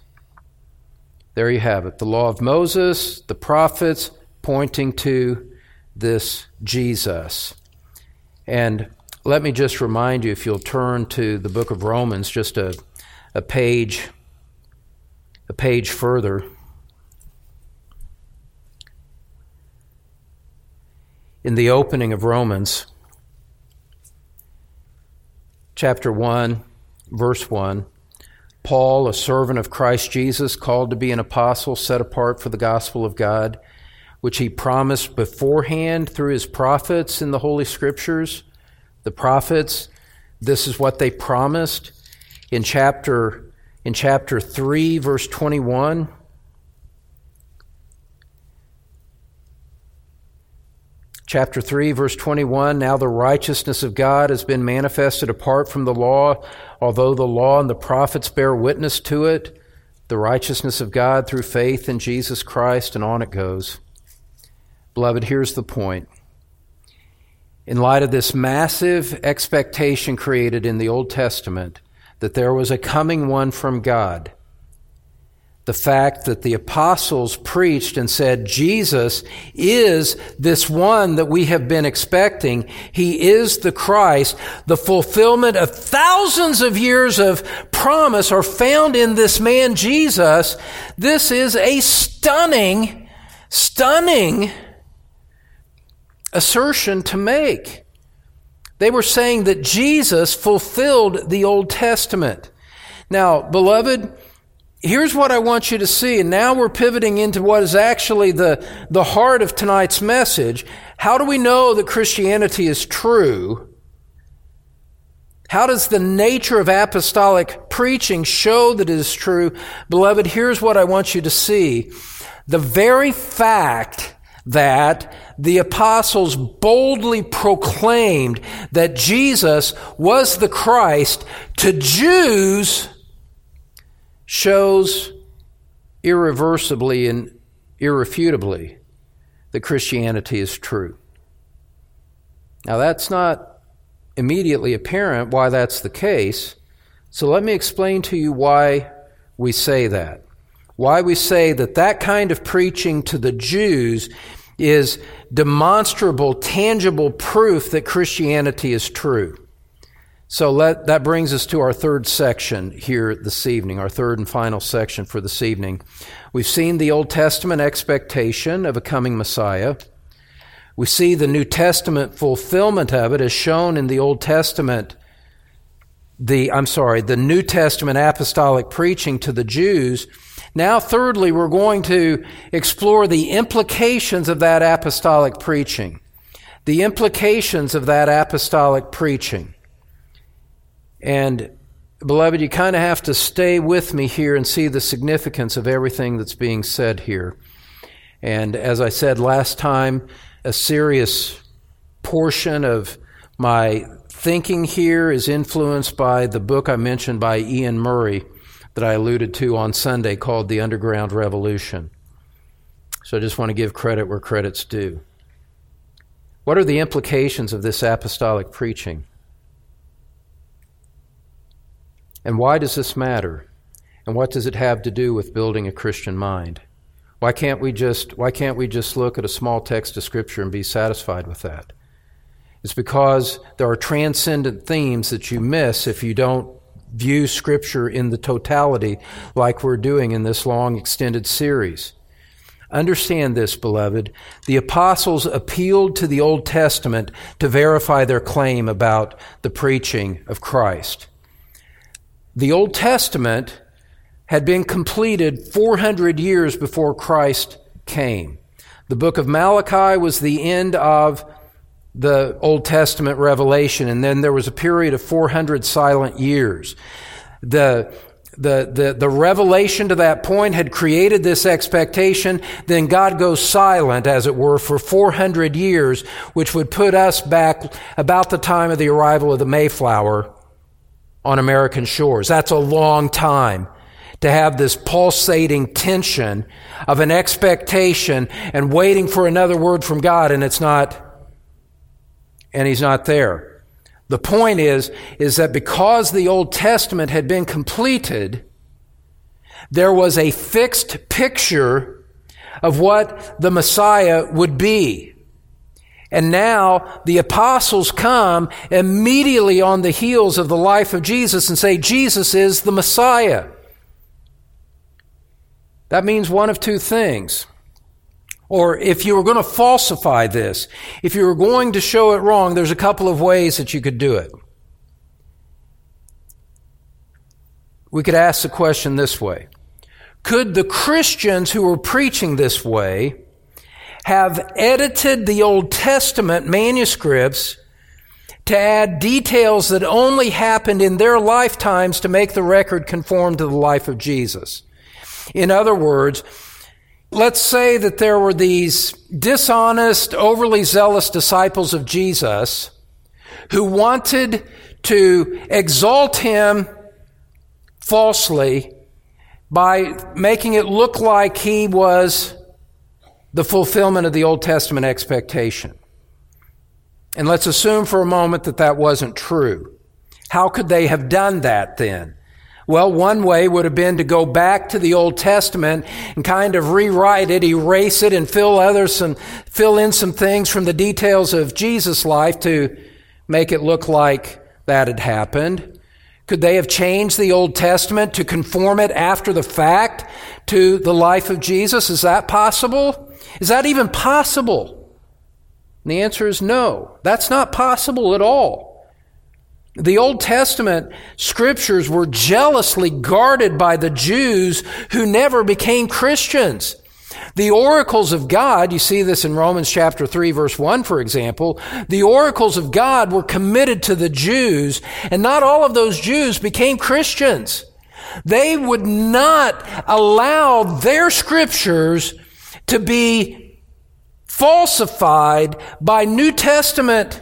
There you have it the law of Moses, the prophets pointing to this Jesus. And let me just remind you, if you'll turn to the book of Romans, just a, a page, a page further. In the opening of Romans, chapter 1, verse 1. Paul, a servant of Christ Jesus, called to be an apostle, set apart for the gospel of God, which he promised beforehand through his prophets in the Holy Scriptures. The prophets, this is what they promised in chapter in chapter 3 verse 21 Chapter 3, verse 21 Now the righteousness of God has been manifested apart from the law, although the law and the prophets bear witness to it. The righteousness of God through faith in Jesus Christ, and on it goes. Beloved, here's the point. In light of this massive expectation created in the Old Testament that there was a coming one from God, the fact that the apostles preached and said, Jesus is this one that we have been expecting. He is the Christ. The fulfillment of thousands of years of promise are found in this man, Jesus. This is a stunning, stunning assertion to make. They were saying that Jesus fulfilled the Old Testament. Now, beloved, here's what I want you to see. And now we're pivoting into what is actually the, the heart of tonight's message. How do we know that Christianity is true? How does the nature of apostolic preaching show that it is true? Beloved, here's what I want you to see. The very fact that the apostles boldly proclaimed that Jesus was the Christ to Jews shows irreversibly and irrefutably that Christianity is true. Now, that's not immediately apparent why that's the case, so let me explain to you why we say that. Why we say that that kind of preaching to the Jews is demonstrable, tangible proof that Christianity is true. So let, that brings us to our third section here this evening, our third and final section for this evening. We've seen the Old Testament expectation of a coming Messiah. We see the New Testament fulfillment of it as shown in the Old Testament, the, I'm sorry, the New Testament apostolic preaching to the Jews. Now, thirdly, we're going to explore the implications of that apostolic preaching. The implications of that apostolic preaching. And beloved, you kind of have to stay with me here and see the significance of everything that's being said here. And as I said last time, a serious portion of my thinking here is influenced by the book I mentioned by Ian Murray that I alluded to on Sunday called The Underground Revolution. So I just want to give credit where credit's due. What are the implications of this apostolic preaching? And why does this matter? And what does it have to do with building a Christian mind? Why can't we just why can't we just look at a small text of scripture and be satisfied with that? It's because there are transcendent themes that you miss if you don't view scripture in the totality like we're doing in this long extended series. Understand this, beloved. The apostles appealed to the Old Testament to verify their claim about the preaching of Christ. The Old Testament had been completed 400 years before Christ came. The book of Malachi was the end of the Old Testament revelation, and then there was a period of 400 silent years. The the, the, the revelation to that point had created this expectation. Then God goes silent, as it were, for 400 years, which would put us back about the time of the arrival of the Mayflower on American shores. That's a long time to have this pulsating tension of an expectation and waiting for another word from God, and it's not, and He's not there. The point is, is that because the Old Testament had been completed, there was a fixed picture of what the Messiah would be. And now the apostles come immediately on the heels of the life of Jesus and say, Jesus is the Messiah. That means one of two things. Or if you were going to falsify this, if you were going to show it wrong, there's a couple of ways that you could do it. We could ask the question this way Could the Christians who were preaching this way have edited the Old Testament manuscripts to add details that only happened in their lifetimes to make the record conform to the life of Jesus. In other words, let's say that there were these dishonest, overly zealous disciples of Jesus who wanted to exalt him falsely by making it look like he was the fulfillment of the Old Testament expectation. And let's assume for a moment that that wasn't true. How could they have done that then? Well, one way would have been to go back to the Old Testament and kind of rewrite it, erase it, and fill others some, fill in some things from the details of Jesus' life to make it look like that had happened. Could they have changed the Old Testament to conform it after the fact to the life of Jesus? Is that possible? Is that even possible? And the answer is no. That's not possible at all. The Old Testament scriptures were jealously guarded by the Jews who never became Christians. The oracles of God, you see this in Romans chapter 3 verse 1 for example, the oracles of God were committed to the Jews and not all of those Jews became Christians. They would not allow their scriptures to be falsified by New Testament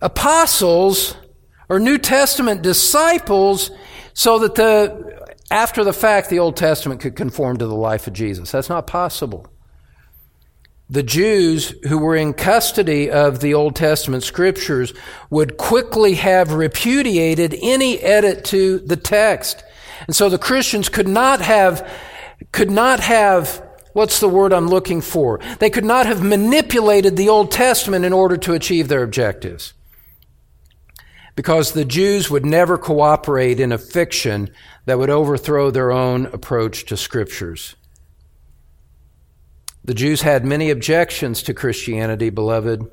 apostles or New Testament disciples so that the, after the fact, the Old Testament could conform to the life of Jesus. That's not possible. The Jews who were in custody of the Old Testament scriptures would quickly have repudiated any edit to the text. And so the Christians could not have, could not have What's the word I'm looking for? They could not have manipulated the Old Testament in order to achieve their objectives. Because the Jews would never cooperate in a fiction that would overthrow their own approach to scriptures. The Jews had many objections to Christianity, beloved,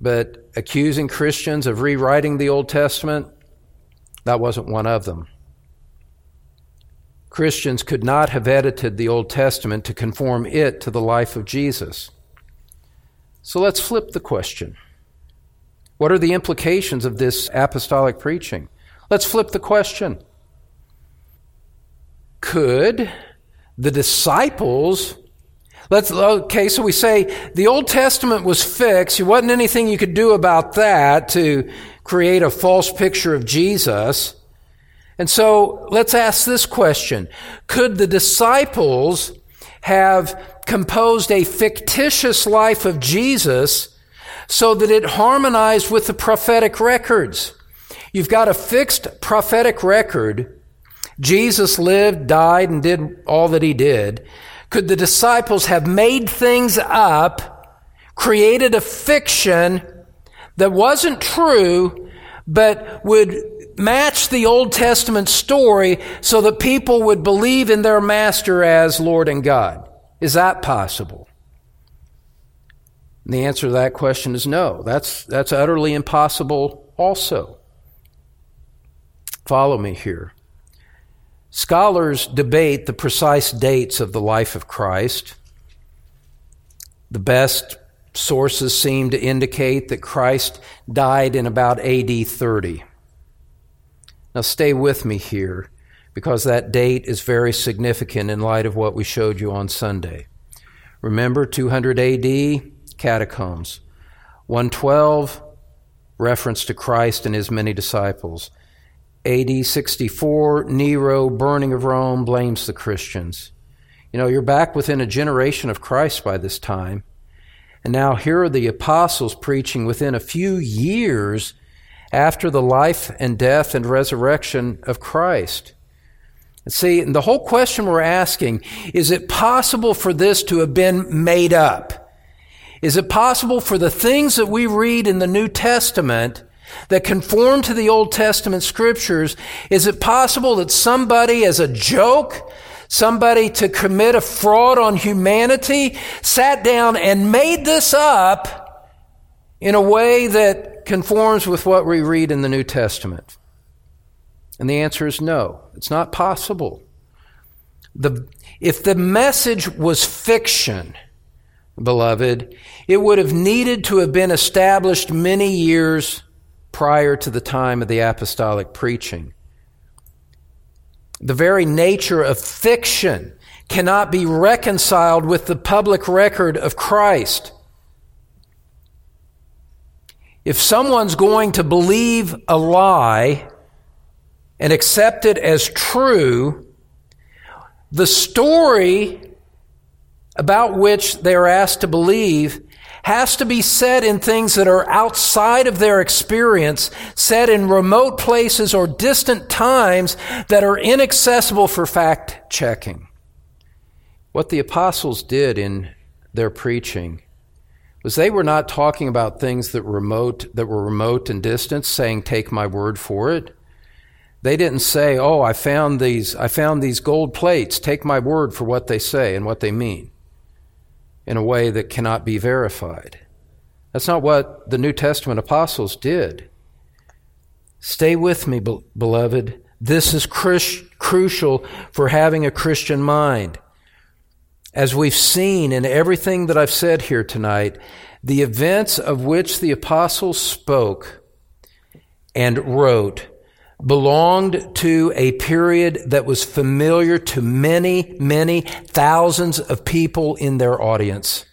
but accusing Christians of rewriting the Old Testament, that wasn't one of them. Christians could not have edited the Old Testament to conform it to the life of Jesus. So let's flip the question. What are the implications of this apostolic preaching? Let's flip the question. Could the disciples Let's, okay, so we say the Old Testament was fixed. There wasn't anything you could do about that to create a false picture of Jesus. And so let's ask this question. Could the disciples have composed a fictitious life of Jesus so that it harmonized with the prophetic records? You've got a fixed prophetic record. Jesus lived, died, and did all that he did. Could the disciples have made things up, created a fiction that wasn't true, but would match the Old Testament story so that people would believe in their master as Lord and God? Is that possible? And the answer to that question is no. That's, that's utterly impossible also. Follow me here. Scholars debate the precise dates of the life of Christ. The best sources seem to indicate that Christ died in about AD 30. Now, stay with me here because that date is very significant in light of what we showed you on Sunday. Remember 200 AD, catacombs. 112, reference to Christ and his many disciples. AD 64, Nero, burning of Rome, blames the Christians. You know, you're back within a generation of Christ by this time. And now here are the apostles preaching within a few years after the life and death and resurrection of Christ. See, the whole question we're asking is it possible for this to have been made up? Is it possible for the things that we read in the New Testament that conform to the Old Testament scriptures, is it possible that somebody, as a joke, somebody to commit a fraud on humanity, sat down and made this up in a way that conforms with what we read in the New Testament? And the answer is no, it's not possible. The, if the message was fiction, beloved, it would have needed to have been established many years prior to the time of the apostolic preaching. The very nature of fiction cannot be reconciled with the public record of Christ. If someone's going to believe a lie and accept it as true, the story about which they are asked to believe has to be said in things that are outside of their experience, said in remote places or distant times that are inaccessible for fact checking. What the apostles did in their preaching was they were not talking about things that remote that were remote and distant saying take my word for it they didn't say oh i found these i found these gold plates take my word for what they say and what they mean in a way that cannot be verified. That's not what the New Testament apostles did. Stay with me, beloved. This is crucial for having a Christian mind. As we've seen in everything that I've said here tonight, the events of which the apostles spoke and wrote belonged to a period that was familiar to many, many thousands of people in their audience.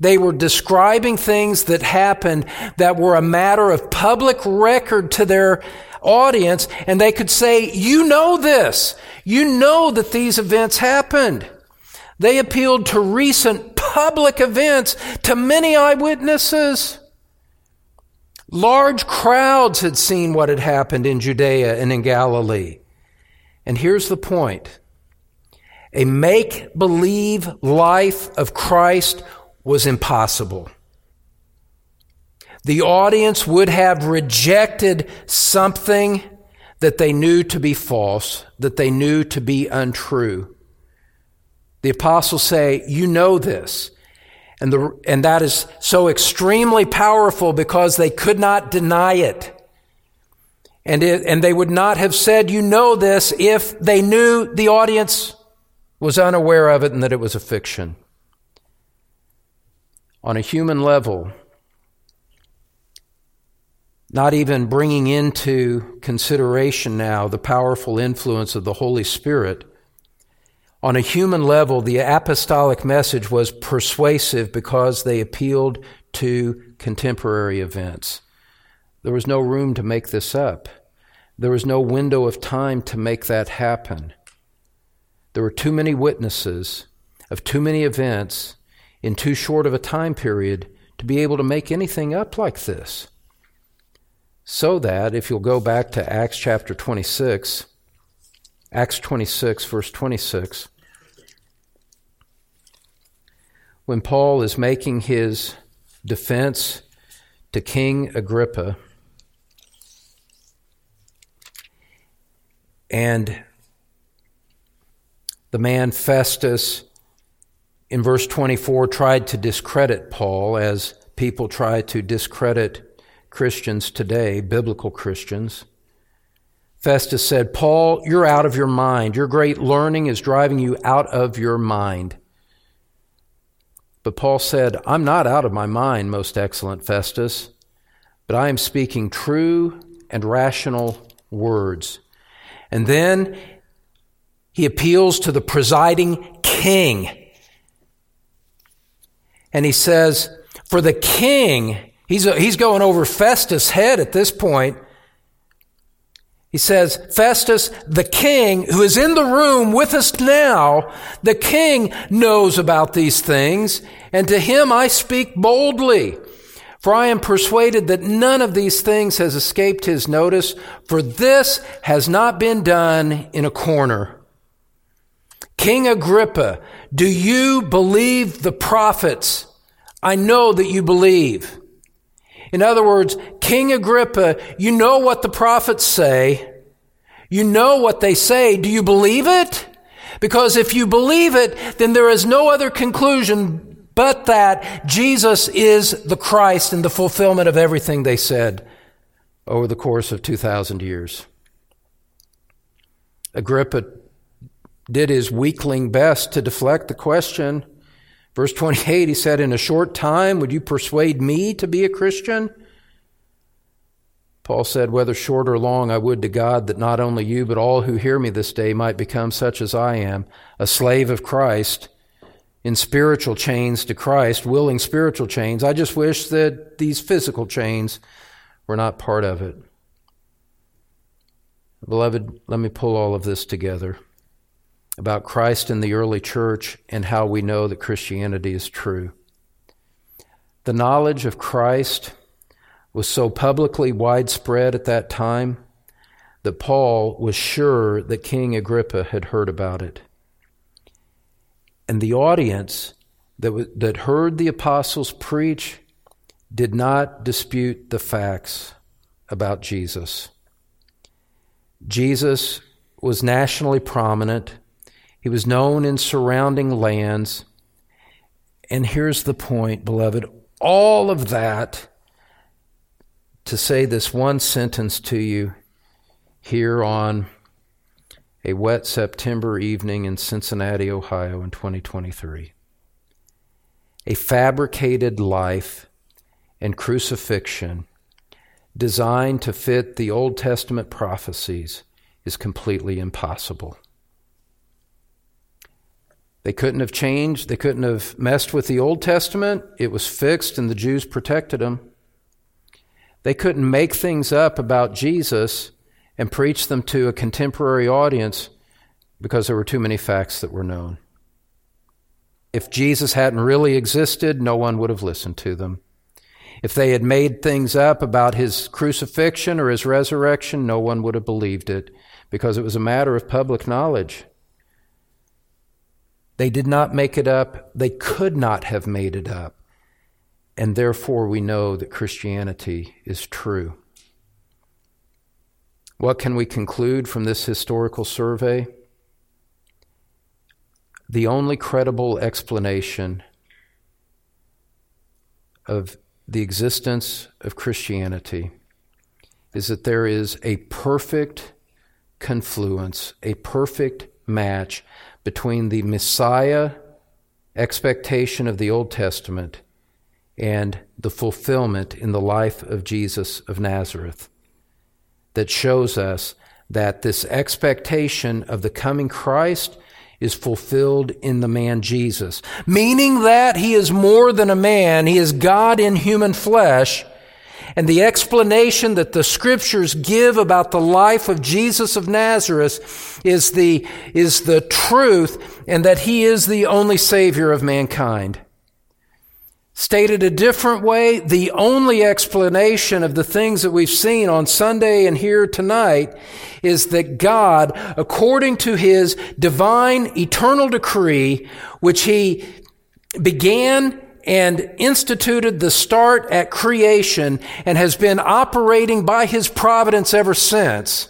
They were describing things that happened that were a matter of public record to their audience, and they could say, You know this. You know that these events happened. They appealed to recent public events, to many eyewitnesses. Large crowds had seen what had happened in Judea and in Galilee. And here's the point. A make believe life of Christ was impossible. The audience would have rejected something that they knew to be false, that they knew to be untrue. The apostles say, You know this. And, the, and that is so extremely powerful because they could not deny it. And, it, and they would not have said, you know this, if they knew the audience was unaware of it and that it was a fiction. On a human level, not even bringing into consideration now the powerful influence of the Holy Spirit, On a human level, the apostolic message was persuasive because they appealed to contemporary events. There was no room to make this up. There was no window of time to make that happen. There were too many witnesses of too many events in too short of a time period to be able to make anything up like this. So that, if you'll go back to Acts chapter 26, Acts 26, verse 26, when Paul is making his defense to King Agrippa, and the man Festus in verse 24 tried to discredit Paul as people try to discredit Christians today, biblical Christians. Festus said, Paul, you're out of your mind. Your great learning is driving you out of your mind. But Paul said, I'm not out of my mind, most excellent Festus, but I am speaking true and rational words. And then he appeals to the presiding king. And he says, For the king, he's, he's going over Festus' head at this point. He says, Festus, the king who is in the room with us now, the king knows about these things, and to him I speak boldly. For I am persuaded that none of these things has escaped his notice, for this has not been done in a corner. King Agrippa, do you believe the prophets? I know that you believe. In other words, King Agrippa, you know what the prophets say. You know what they say. Do you believe it? Because if you believe it, then there is no other conclusion but that Jesus is the Christ and the fulfillment of everything they said over the course of 2,000 years. Agrippa did his weakling best to deflect the question. Verse 28, he said, In a short time, would you persuade me to be a Christian? Paul said, Whether short or long, I would to God that not only you, but all who hear me this day might become such as I am, a slave of Christ, in spiritual chains to Christ, willing spiritual chains. I just wish that these physical chains were not part of it. Beloved, let me pull all of this together about Christ in the early church and how we know that Christianity is true. The knowledge of Christ was so publicly widespread at that time that Paul was sure that King Agrippa had heard about it. And the audience that, that heard the apostles preach did not dispute the facts about Jesus. Jesus was nationally prominent. He was known in surrounding lands. And here's the point, beloved all of that to say this one sentence to you here on a wet September evening in Cincinnati, Ohio in 2023. A fabricated life and crucifixion designed to fit the Old Testament prophecies is completely impossible. They couldn't have changed, they couldn't have messed with the Old Testament. It was fixed and the Jews protected them. They couldn't make things up about Jesus and preach them to a contemporary audience because there were too many facts that were known. If Jesus hadn't really existed, no one would have listened to them. If they had made things up about his crucifixion or his resurrection, no one would have believed it because it was a matter of public knowledge. They did not make it up. They could not have made it up. And therefore, we know that Christianity is true. What can we conclude from this historical survey? The only credible explanation of the existence of Christianity is that there is a perfect confluence, a perfect match between the Messiah expectation of the Old Testament and the fulfillment in the life of Jesus of Nazareth that shows us that this expectation of the coming Christ is fulfilled in the man Jesus. Meaning that he is more than a man, he is God in human flesh. And the explanation that the scriptures give about the life of Jesus of Nazareth is the, is the truth and that he is the only savior of mankind. Stated a different way, the only explanation of the things that we've seen on Sunday and here tonight is that God, according to his divine eternal decree, which he began and instituted the start at creation and has been operating by his providence ever since,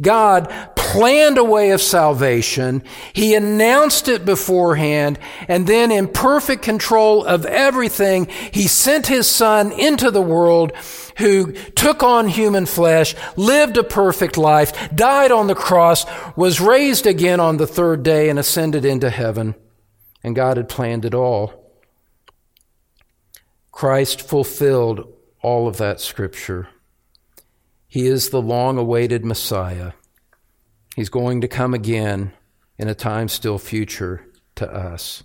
God planned a way of salvation. He announced it beforehand. And then in perfect control of everything, He sent His Son into the world who took on human flesh, lived a perfect life, died on the cross, was raised again on the third day and ascended into heaven. And God had planned it all. Christ fulfilled all of that scripture. He is the long awaited Messiah. He's going to come again in a time still future to us.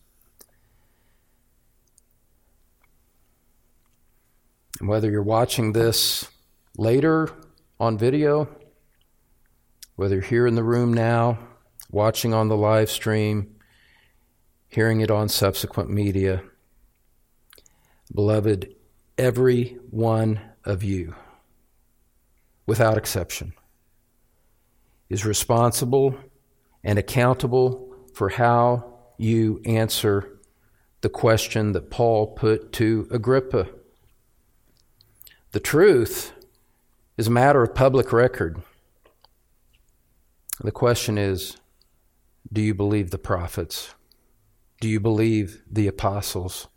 And whether you're watching this later on video, whether you're here in the room now, watching on the live stream, hearing it on subsequent media, beloved, every one of you without exception, is responsible and accountable for how you answer the question that Paul put to Agrippa. The truth is a matter of public record. The question is do you believe the prophets? Do you believe the apostles?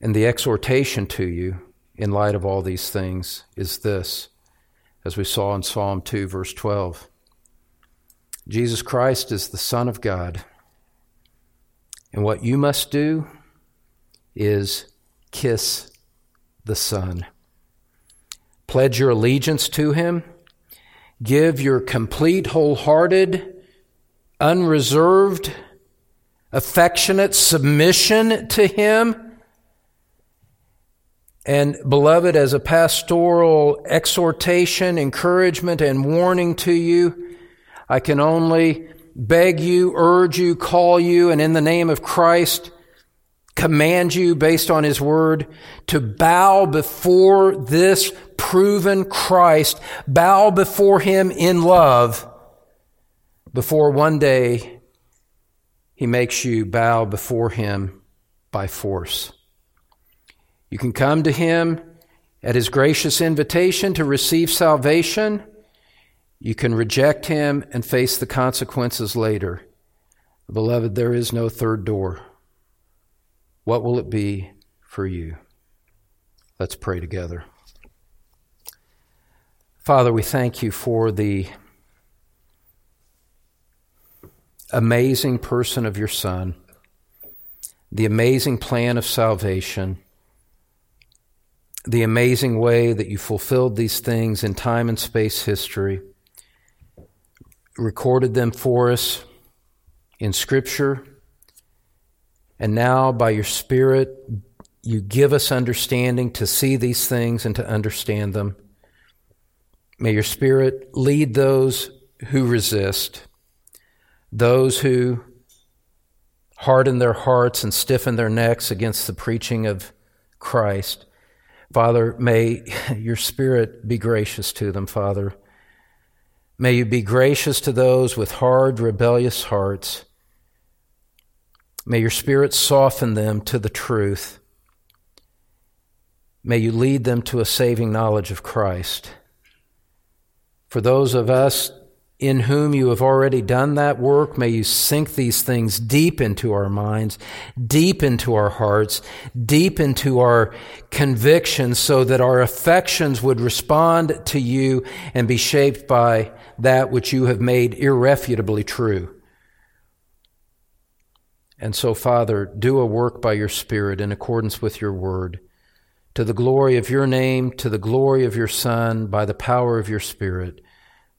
And the exhortation to you in light of all these things is this, as we saw in Psalm 2, verse 12. Jesus Christ is the Son of God. And what you must do is kiss the Son. Pledge your allegiance to Him. Give your complete, wholehearted, unreserved, affectionate submission to Him and beloved, as a pastoral exhortation, encouragement, and warning to you, I can only beg you, urge you, call you, and in the name of Christ, command you based on His word to bow before this proven Christ, bow before Him in love, before one day He makes you bow before Him by force. You can come to Him at His gracious invitation to receive salvation. You can reject Him and face the consequences later. Beloved, there is no third door. What will it be for you? Let's pray together. Father, we thank you for the amazing person of your Son, the amazing plan of salvation the amazing way that you fulfilled these things in time and space history, recorded them for us in Scripture, and now by your Spirit, you give us understanding to see these things and to understand them. May your Spirit lead those who resist, those who harden their hearts and stiffen their necks against the preaching of Christ. Father, may your Spirit be gracious to them, Father. May you be gracious to those with hard, rebellious hearts. May your Spirit soften them to the truth. May you lead them to a saving knowledge of Christ. For those of us in whom you have already done that work. May you sink these things deep into our minds, deep into our hearts, deep into our convictions so that our affections would respond to you and be shaped by that which you have made irrefutably true. And so, Father, do a work by your Spirit in accordance with your word, to the glory of your name, to the glory of your Son, by the power of your Spirit